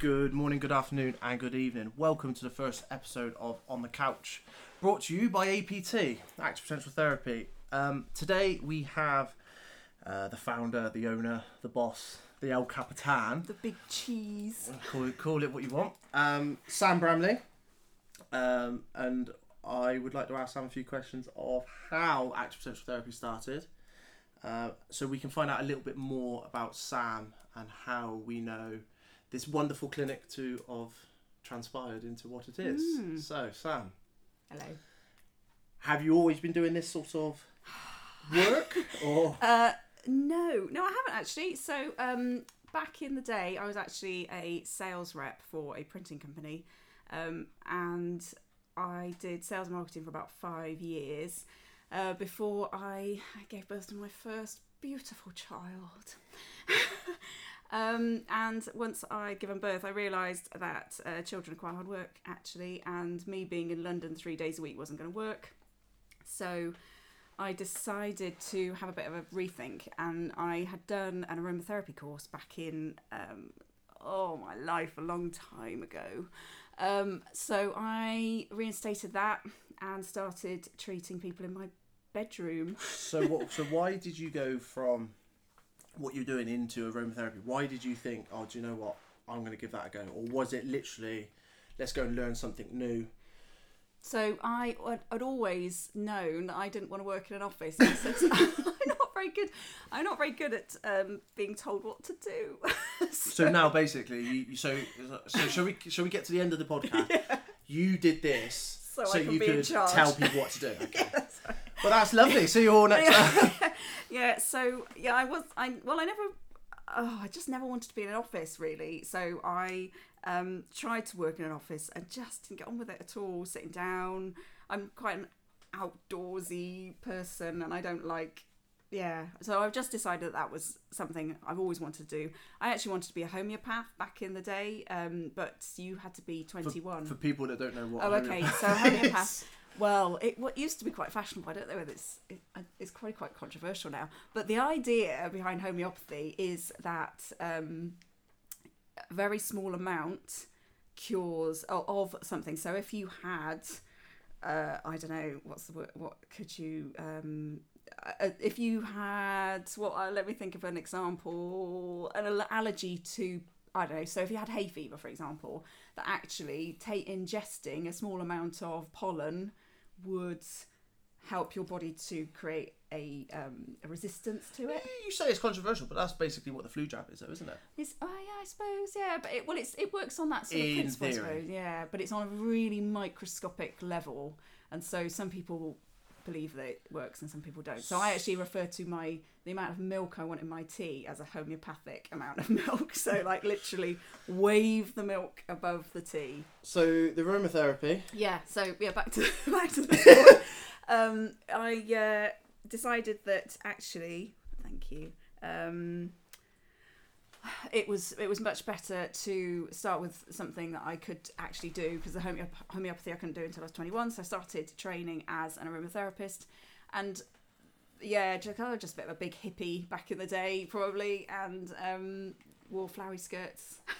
Good morning, good afternoon, and good evening. Welcome to the first episode of On the Couch, brought to you by APT, Active Potential Therapy. Um, today we have uh, the founder, the owner, the boss, the El Capitan. The big cheese. Call it, call it what you want. Um, Sam Bramley. Um, and I would like to ask Sam a few questions of how Active Potential Therapy started. Uh, so we can find out a little bit more about Sam and how we know this wonderful clinic to have transpired into what it is. Mm. So, Sam, Hello. have you always been doing this sort of work, or Uh, no, no, I haven't actually. So, um, back in the day, I was actually a sales rep for a printing company, um, and I did sales and marketing for about five years uh, before I gave birth to my first beautiful child. um, and once I'd given birth, I realised that uh, children are quite hard work actually, and me being in London three days a week wasn't going to work. So I decided to have a bit of a rethink, and I had done an aromatherapy course back in um, oh my life a long time ago. Um, so I reinstated that and started treating people in my bedroom. so what? So why did you go from what you're doing into aromatherapy? Why did you think, oh, do you know what? I'm going to give that a go, or was it literally, let's go and learn something new? So I had always known that I didn't want to work in an office. And so I'm not very good. I'm not very good at um, being told what to do. So now, basically, you, so so shall we shall we get to the end of the podcast? You did this So I can you could tell people what to do. Okay. Well, that's lovely. So you're all next. time. yeah so yeah i was i well i never oh, i just never wanted to be in an office really so i um tried to work in an office and just didn't get on with it at all sitting down i'm quite an outdoorsy person and i don't like yeah so i've just decided that that was something i've always wanted to do i actually wanted to be a homeopath back in the day um but you had to be 21 For people that don't know what. Oh, okay. So homeopath. Well, it what used to be quite fashionable. I don't know whether it's it, it's quite quite controversial now. But the idea behind homeopathy is that um, a very small amount cures of, something. So if you had, uh, I don't know, what's the word? What could you? Um, if you had, what? Uh, let me think of an example. An allergy to I don't know. So if you had hay fever, for example, that actually take ingesting a small amount of pollen would help your body to create a, um, a resistance to it. You say it's controversial, but that's basically what the flu jab is, though, isn't it? It's, oh yeah, I suppose yeah, but it, well, it's it works on that sort of In principle, I theory. suppose. Yeah, but it's on a really microscopic level, and so some people believe that it works and some people don't. So I actually refer to my the amount of milk I want in my tea as a homeopathic amount of milk. So like literally wave the milk above the tea. So the aromatherapy. Yeah. So yeah, back to back to the um, I uh, decided that actually, thank you. Um, it was it was much better to start with something that I could actually do because the homeop- homeopathy I couldn't do until I was 21 so I started training as an aromatherapist. And yeah just, kind of just a bit of a big hippie back in the day probably and um, wore flowery skirts.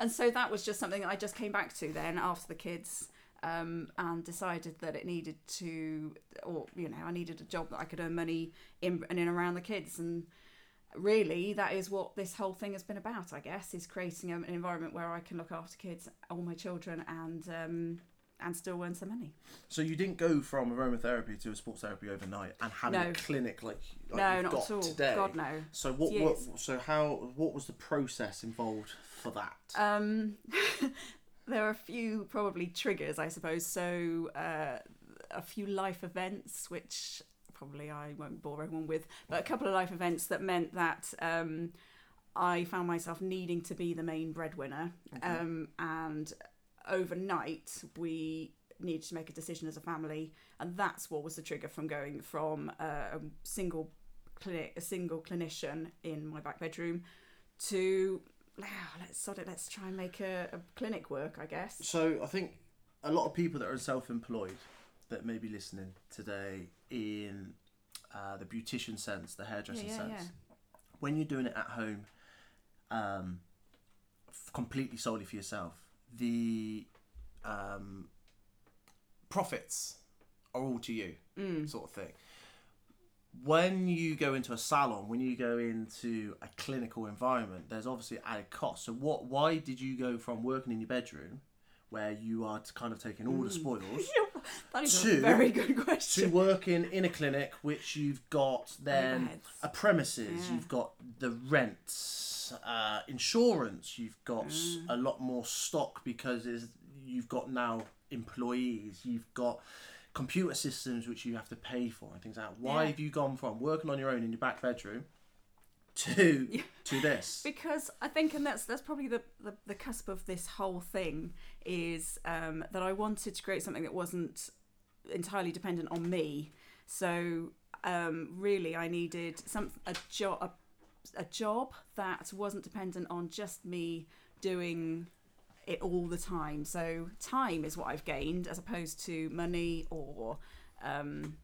And so that was just something that I just came back to then after the kids um, and decided that it needed to or you know I needed a job that I could earn money in and in around the kids. And really that is what this whole thing has been about i guess is creating an environment where i can look after kids all my children and um and still earn some money So you didn't go from aromatherapy to a sports therapy overnight and have No. a clinic like, like no you've not got at all today. god no So what, what? So how? What was the process involved for that? um there are a few probably triggers i suppose so uh a few life events which probably i won't bore everyone with but a couple of life events that meant that um i found myself needing to be the main breadwinner um and overnight we needed to make a decision as a family and that's what was the trigger from going from uh, a single clinic a single clinician in my back bedroom to "Ah, let's sod it let's try and make a, a clinic work i guess. So I think a lot of people that are self-employed that may be listening today in uh, the beautician sense, the hairdressing Yeah, yeah, sense, yeah. when you're doing it at home, um, f- completely solely for yourself, the um, profits are all to you, sort of thing. When you go into a salon, when you go into a clinical environment, there's obviously added cost. So, what? Why did you go from working in your bedroom, where you are kind of taking all the spoils, that is Two- a very good question. to working in a clinic which you've got then a premises Yeah. you've got the rents uh, insurance you've got Mm. a lot more stock because is you've got now employees you've got computer systems which you have to pay for and things like that why Yeah. have you gone from working on your own in your back bedroom to to this because I think, and that's that's probably the, the, the cusp of this whole thing is um, that I wanted to create something that wasn't entirely dependent on me. So um, really, I needed some a job a, a job that wasn't dependent on just me doing it all the time. So time is what I've gained as opposed to money or um,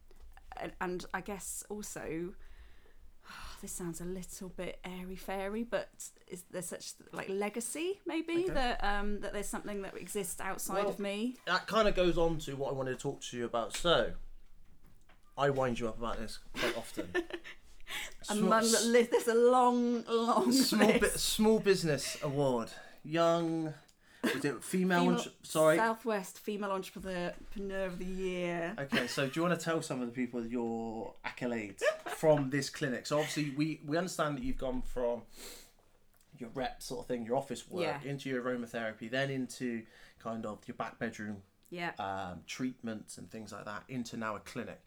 and, and I guess also this sounds a little bit airy fairy, but is there such like legacy maybe Okay. that um that there's something that exists outside Well, of me? that kind of goes on to what I wanted to talk to you about so I wind you up about this quite often Among the list, there's a long, long small bit small business award young was it female, Female- entre- sorry Southwest Female Entrepreneur Entrepreneur of the Year. okay so do you want to tell some of the people your accolades from this clinic so obviously we we understand that you've gone from your rep sort of thing your office work Yeah. into your aromatherapy then into kind of your back bedroom Yeah. um, treatments and things like that into now a clinic.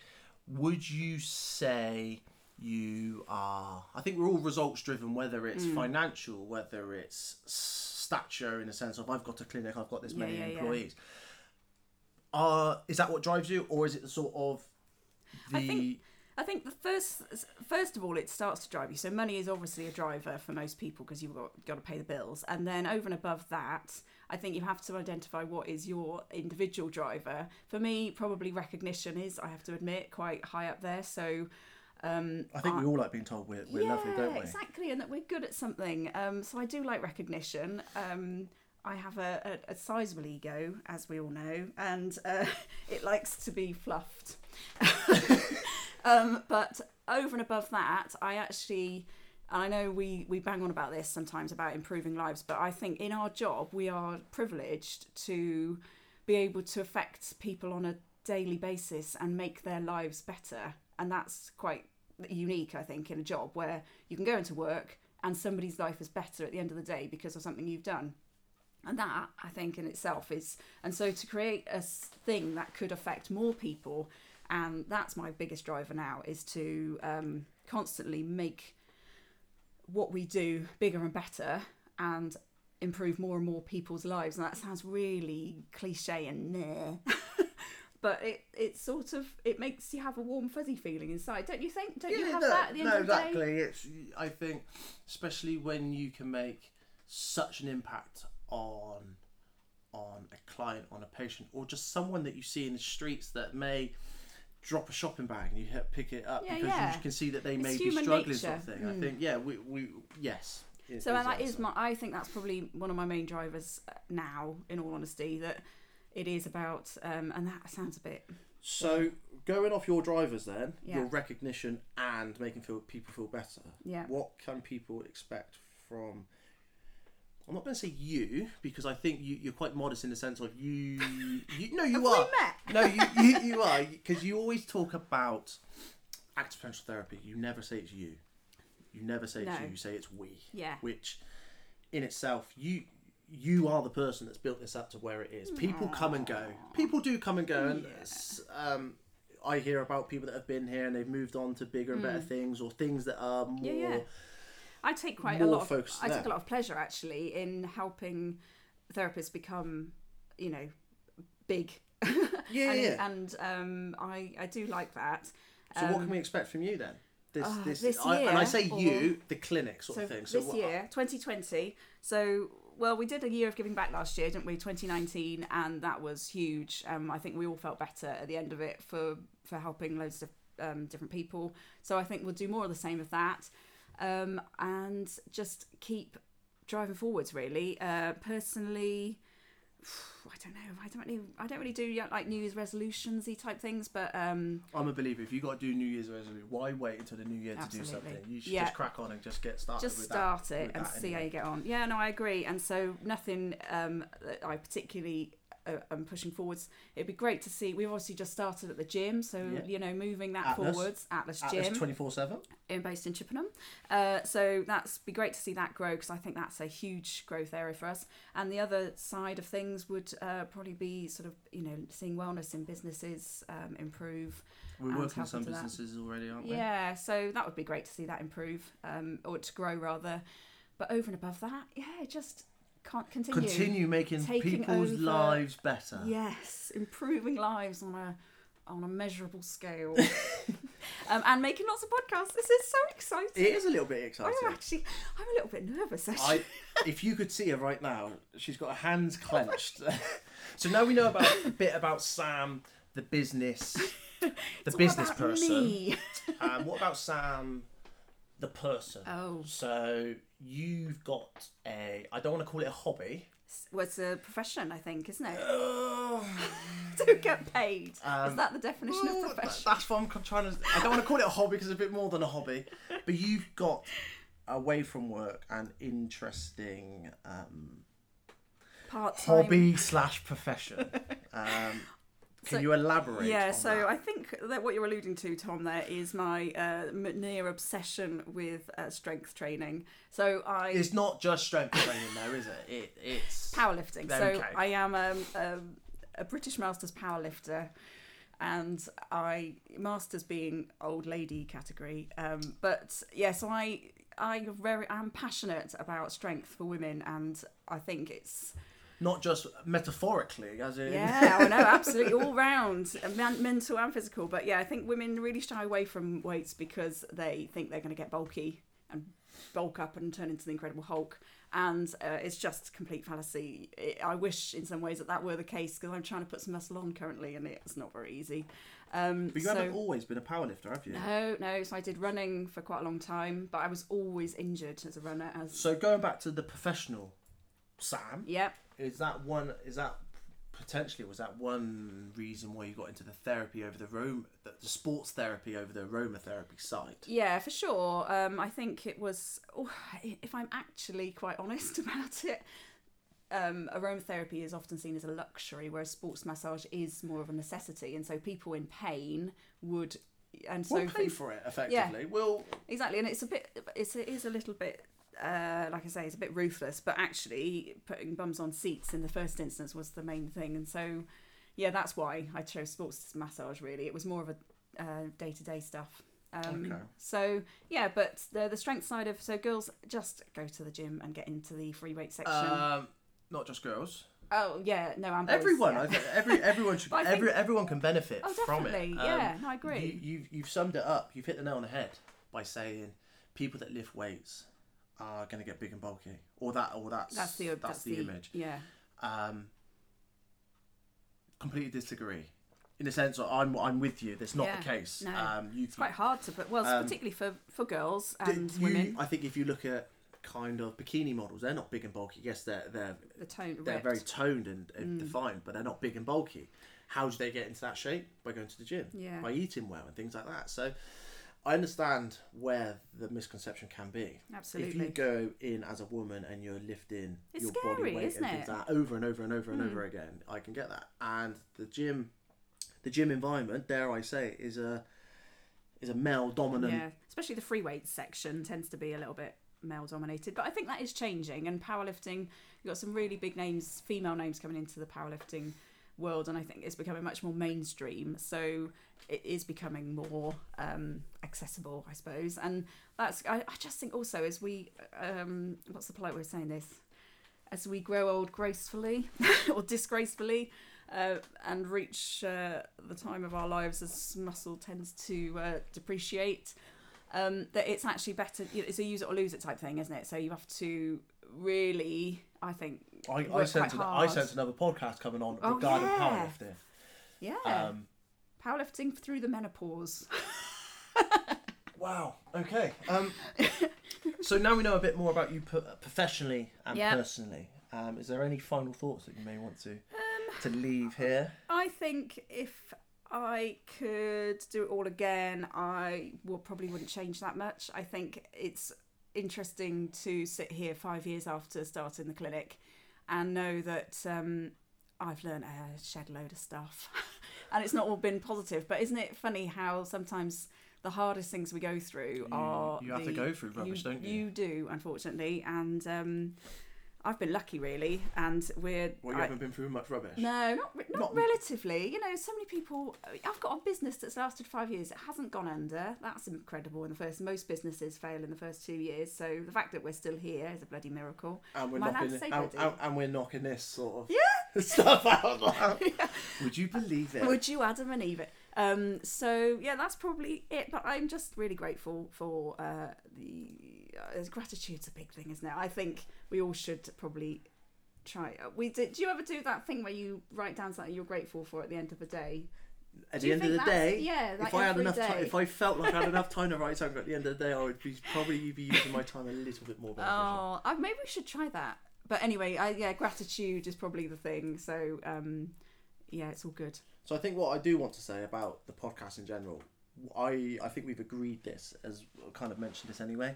Would you say you are? I think we're all results driven, whether it's Mm. financial, whether it's stature in the sense of I've got a clinic, I've got this many yeah, yeah. employees. Uh, is that what drives you, or is it the sort of the? I think- I think the first, first of all, it starts to drive you. So money is obviously a driver for most people because you've got got to pay the bills, and then over and above that, I think you have to identify what is your individual driver. For me, probably recognition is, I have to admit, quite high up there. So. Um, I think we all like being told we're, we're lovely, don't we? exactly, and that we're good at something. Um, so I do like recognition. Um, I have a, a, a sizable ego, as we all know, and uh, it likes to be fluffed. um, but over and above that, I actually, and I know we, we bang on about this sometimes about improving lives, but I think in our job, we are privileged to be able to affect people on a daily basis and make their lives better. And that's quite unique, I think, in a job where you can go into work and somebody's life is better at the end of the day because of something you've done. And that, I think, in itself is, and so to create a thing that could affect more people, and that's my biggest driver now, is to um, constantly make what we do bigger and better and improve more and more people's lives. And that sounds really cliche and meh. but it it sort of it makes you have a warm fuzzy feeling inside, don't you think? Don't you have no, that at the end no, of the day? exactly. It's I think, especially when you can make such an impact on on a client, on a patient, or just someone that you see in the streets that may drop a shopping bag and you pick it up Yeah, because yeah. you can see that they It's may be struggling, sort of nature. thing. I Mm. think, yeah, we, we yes. So and that that, is so. my. I think that's probably one of my main drivers now. In all honesty, that it is about, um, and that sounds a bit. So going off your drivers, then Yeah. your recognition and making feel people feel better. Yeah. What can people expect from? I'm not going to say you because I think you, you're quite modest in the sense of you. you no, you Have are. we met? No, you, you, you are because you always talk about active potential therapy. You never say it's you. You never say it's No. you. You say it's we. Yeah. Which, in itself, you you are the person that's built this up to where it is. People come and go. People do come and go, and Yeah. um, I hear about people that have been here and they've moved on to bigger and better things, or things that are more. Hmm. Yeah, yeah. I take quite a lot. Of, I take a lot of pleasure actually in helping therapists become, you know, big. Yeah, and, yeah. and um, I I do like that. So what Um, can we expect from you then? This, ah, this, this I, and I say you, the clinic sort so of thing. So this what, year 2020 so well we did a year of giving back last year didn't we? 2019 and that was huge. Um, i think we all felt better at the end of it for for helping loads of um, different people. So i think we'll do more of the same of that. Um, and just keep driving forwards really. Uh, personally, I don't know. I don't really, I don't really do like New Year's resolutions type things, but um, I'm a believer. If you got to do New Year's resolution, why wait until the New Year to do something? You should Yeah. just crack on and just get started. just start that, it and see how you get on. Yeah, no, I agree. And so nothing um, that I particularly uh, am pushing forwards. It'd be great to see. We've obviously just started at the gym, so Yeah. you know, moving that Atlas. forwards. Atlas, Atlas Gym. twenty four seven. based in Chippenham. Uh, so that's be great to see that grow because I think that's a huge growth area for us. And the other side of things would uh, probably be sort of you know seeing wellness in businesses um, improve. We're And working with some to that. businesses already, aren't we? Yeah, so that would be great to see that improve um, or to grow rather. But over and above that, yeah, just can't continue. Continue making people's over- lives better. Yes, improving lives on a on a measurable scale, um, and making lots of podcasts. This is so exciting. It is a little bit exciting. I'm actually, I'm a little bit nervous actually. I, if you could see her right now, she's got her hands clenched. so now we know about a bit about Sam, the business, the business person. me. Um, what about Sam, the person? Oh, So you've got a. I don't want to call it a hobby. well, it's a profession, I think, isn't it? Oh, to get paid. Um, Is that the definition well, of profession? that's what I'm trying to. I don't want to call it a hobby because it's a bit more than a hobby. But you've got away from work an interesting um, Part hobby slash profession. Um, can So- you elaborate? Yeah, so that? I think that what you're alluding to, Tom, there is my uh, near obsession with uh, strength training. So I it's not just strength training, there is it? it it's powerlifting. So Okay. I am um, um, a British Masters powerlifter, and I Masters being old lady category. Um, but yeah, so I I very am passionate about strength for women, and I think it's not just metaphorically, as in. yeah, I know absolutely all round, mental and physical. But yeah, I think women really shy away from weights because they think they're going to get bulky and bulk up and turn into the Incredible Hulk, and uh, it's just complete fallacy. It, I wish in some ways that that were the case because I'm trying to put some muscle on currently, and it's not very easy. Um, But you so, haven't always been a powerlifter, have you? no, no. So I did running for quite a long time, but I was always injured as a runner. As So going back to the professional, Sam, yeah, is that one? Is that potentially was that one reason why you got into the therapy over the Rome, the, the sports therapy over the aromatherapy side? Yeah, for sure. Um, I think it was, oh, if I'm actually quite honest about it, um, aromatherapy is often seen as a luxury, whereas sports massage is more of a necessity. And so people in pain would, and so We'll pay for it effectively. We'll exactly, and it's a bit, it's it is a little bit. Uh, like I say, it's a bit ruthless, but actually putting bums on seats in the first instance was the main thing, and so yeah, that's why I chose sports massage. Really, it was more of a day to day stuff. Um, Okay. So yeah, but the the strength side of so girls just go to the gym and get into the free weight section. um, not just girls. oh yeah, no, I'm Everyone, yeah. Every everyone should think- every everyone can benefit Oh, from it. Um, yeah, no, I agree. You, you've you've summed it up. You've hit the nail on the head by saying people that lift weights are going to get big and bulky, or that, or that's that's the that's, that's, the, image. Yeah, Um, completely disagree. In the sense, I'm I'm with you. That's not Yeah, the case. no. Um, you it's quite hard to put. Well, Um, particularly for for girls and you- women, I think if you look at kind of bikini models, they're not big and bulky. Yes, they're they're the tone. they're ripped. very toned and, and Mm. defined, but they're not big and bulky. How do they get into that shape? By going to the gym, Yeah. by eating well, and things like that. So, I understand where the misconception can be. Absolutely. If you go in as a woman and you're lifting It's your scary, body weight and things like that over and over and over and Mm. over again, I can get that. And the gym, the gym environment, dare I say, is a is a male dominant. Yeah, especially the free weights section tends to be a little bit male dominated, but I think that is changing. And powerlifting, you've got some really big names, female names coming into the powerlifting world, and I think it's becoming much more mainstream. So it is becoming more um, accessible, I suppose. And that's I, I just think also as we um, what's the polite way of saying this? As we grow old gracefully or disgracefully, uh, and reach uh, the time of our lives as muscle tends to uh, depreciate, um, that it's actually better. you know, It's a use it or lose it type thing, isn't it? So you have to really, I think, I, I sense an, I sense another podcast coming on Oh, regarding yeah. powerlifting. yeah, Um, powerlifting through the menopause. wow. Okay. Um, so now we know a bit more about you professionally and Yeah. personally. Um, is there any final thoughts that you may want to Um, to leave here? I think if I could do it all again, I will probably wouldn't change that much. I think it's interesting to sit here five years after starting the clinic and know that um, I've learned a shed load of stuff, and it's not all been positive. But isn't it funny how sometimes the hardest things we go through are you have to the- go through rubbish, don't you? You do, unfortunately, and. Um, I've been lucky, really, and we're. Well, you I- haven't been through much rubbish. no, not not, Not- relatively. You know, so many people. I've got a business that's lasted five years. It hasn't gone under. That's incredible. In the first, most businesses fail in the first two years. So the fact that we're still here is a bloody miracle. And we're Am knocking and, and, and we're knocking this sort of Yeah. stuff out loud. Would you believe it? Would you Adam and Eve it? Um, so yeah, that's probably it. But I'm just really grateful for uh, the uh, gratitude's a big thing, isn't it? I think we all should probably try. uh, We did. Do you ever do that thing where you write down something you're grateful for at the end of the day? At Do the end of the day, yeah, like if I had enough time, if I felt like I had enough time to write something at the end of the day, I would be probably be using my time a little bit more. Oh, uh, maybe we should try that. But anyway, I, yeah, gratitude is probably the thing. So um, yeah, it's all good. So I think what I do want to say about the podcast in general, I I think we've agreed this as kind of mentioned this anyway.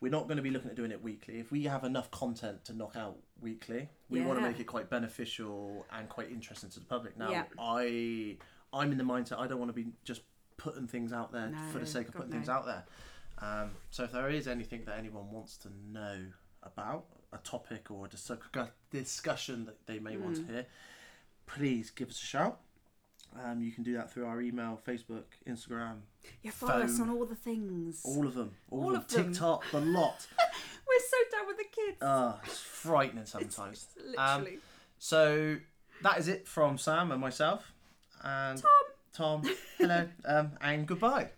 We're not going to be looking at doing it weekly. If we have enough content to knock out weekly, we want to make it quite beneficial and quite interesting to the public. Now, Yeah. I I'm in the mindset I don't want to be just putting things out there for the sake of putting things out there. Um, so if there is anything that anyone wants to know about a topic or a dis- discussion that they may want to Mm. hear, please give us a shout. Um, you can do that through our email, Facebook, Instagram, Yeah, follow us on all the things. all of them, all, All of them. TikTok, the lot. We're so done with the kids. Ah, it's frightening sometimes. It's Um, literally. So that is it from Sam and myself. And Tom. Tom, hello, um, and goodbye.